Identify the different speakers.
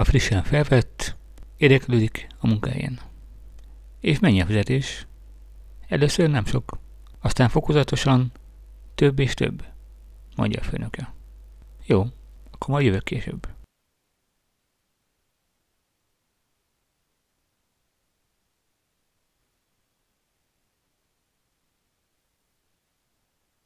Speaker 1: A frissen felvett érdeklődik a munkáján. És mennyi a fizetés? Először nem sok, aztán fokozatosan több és több, mondja a főnöke. Jó, akkor majd jövök később.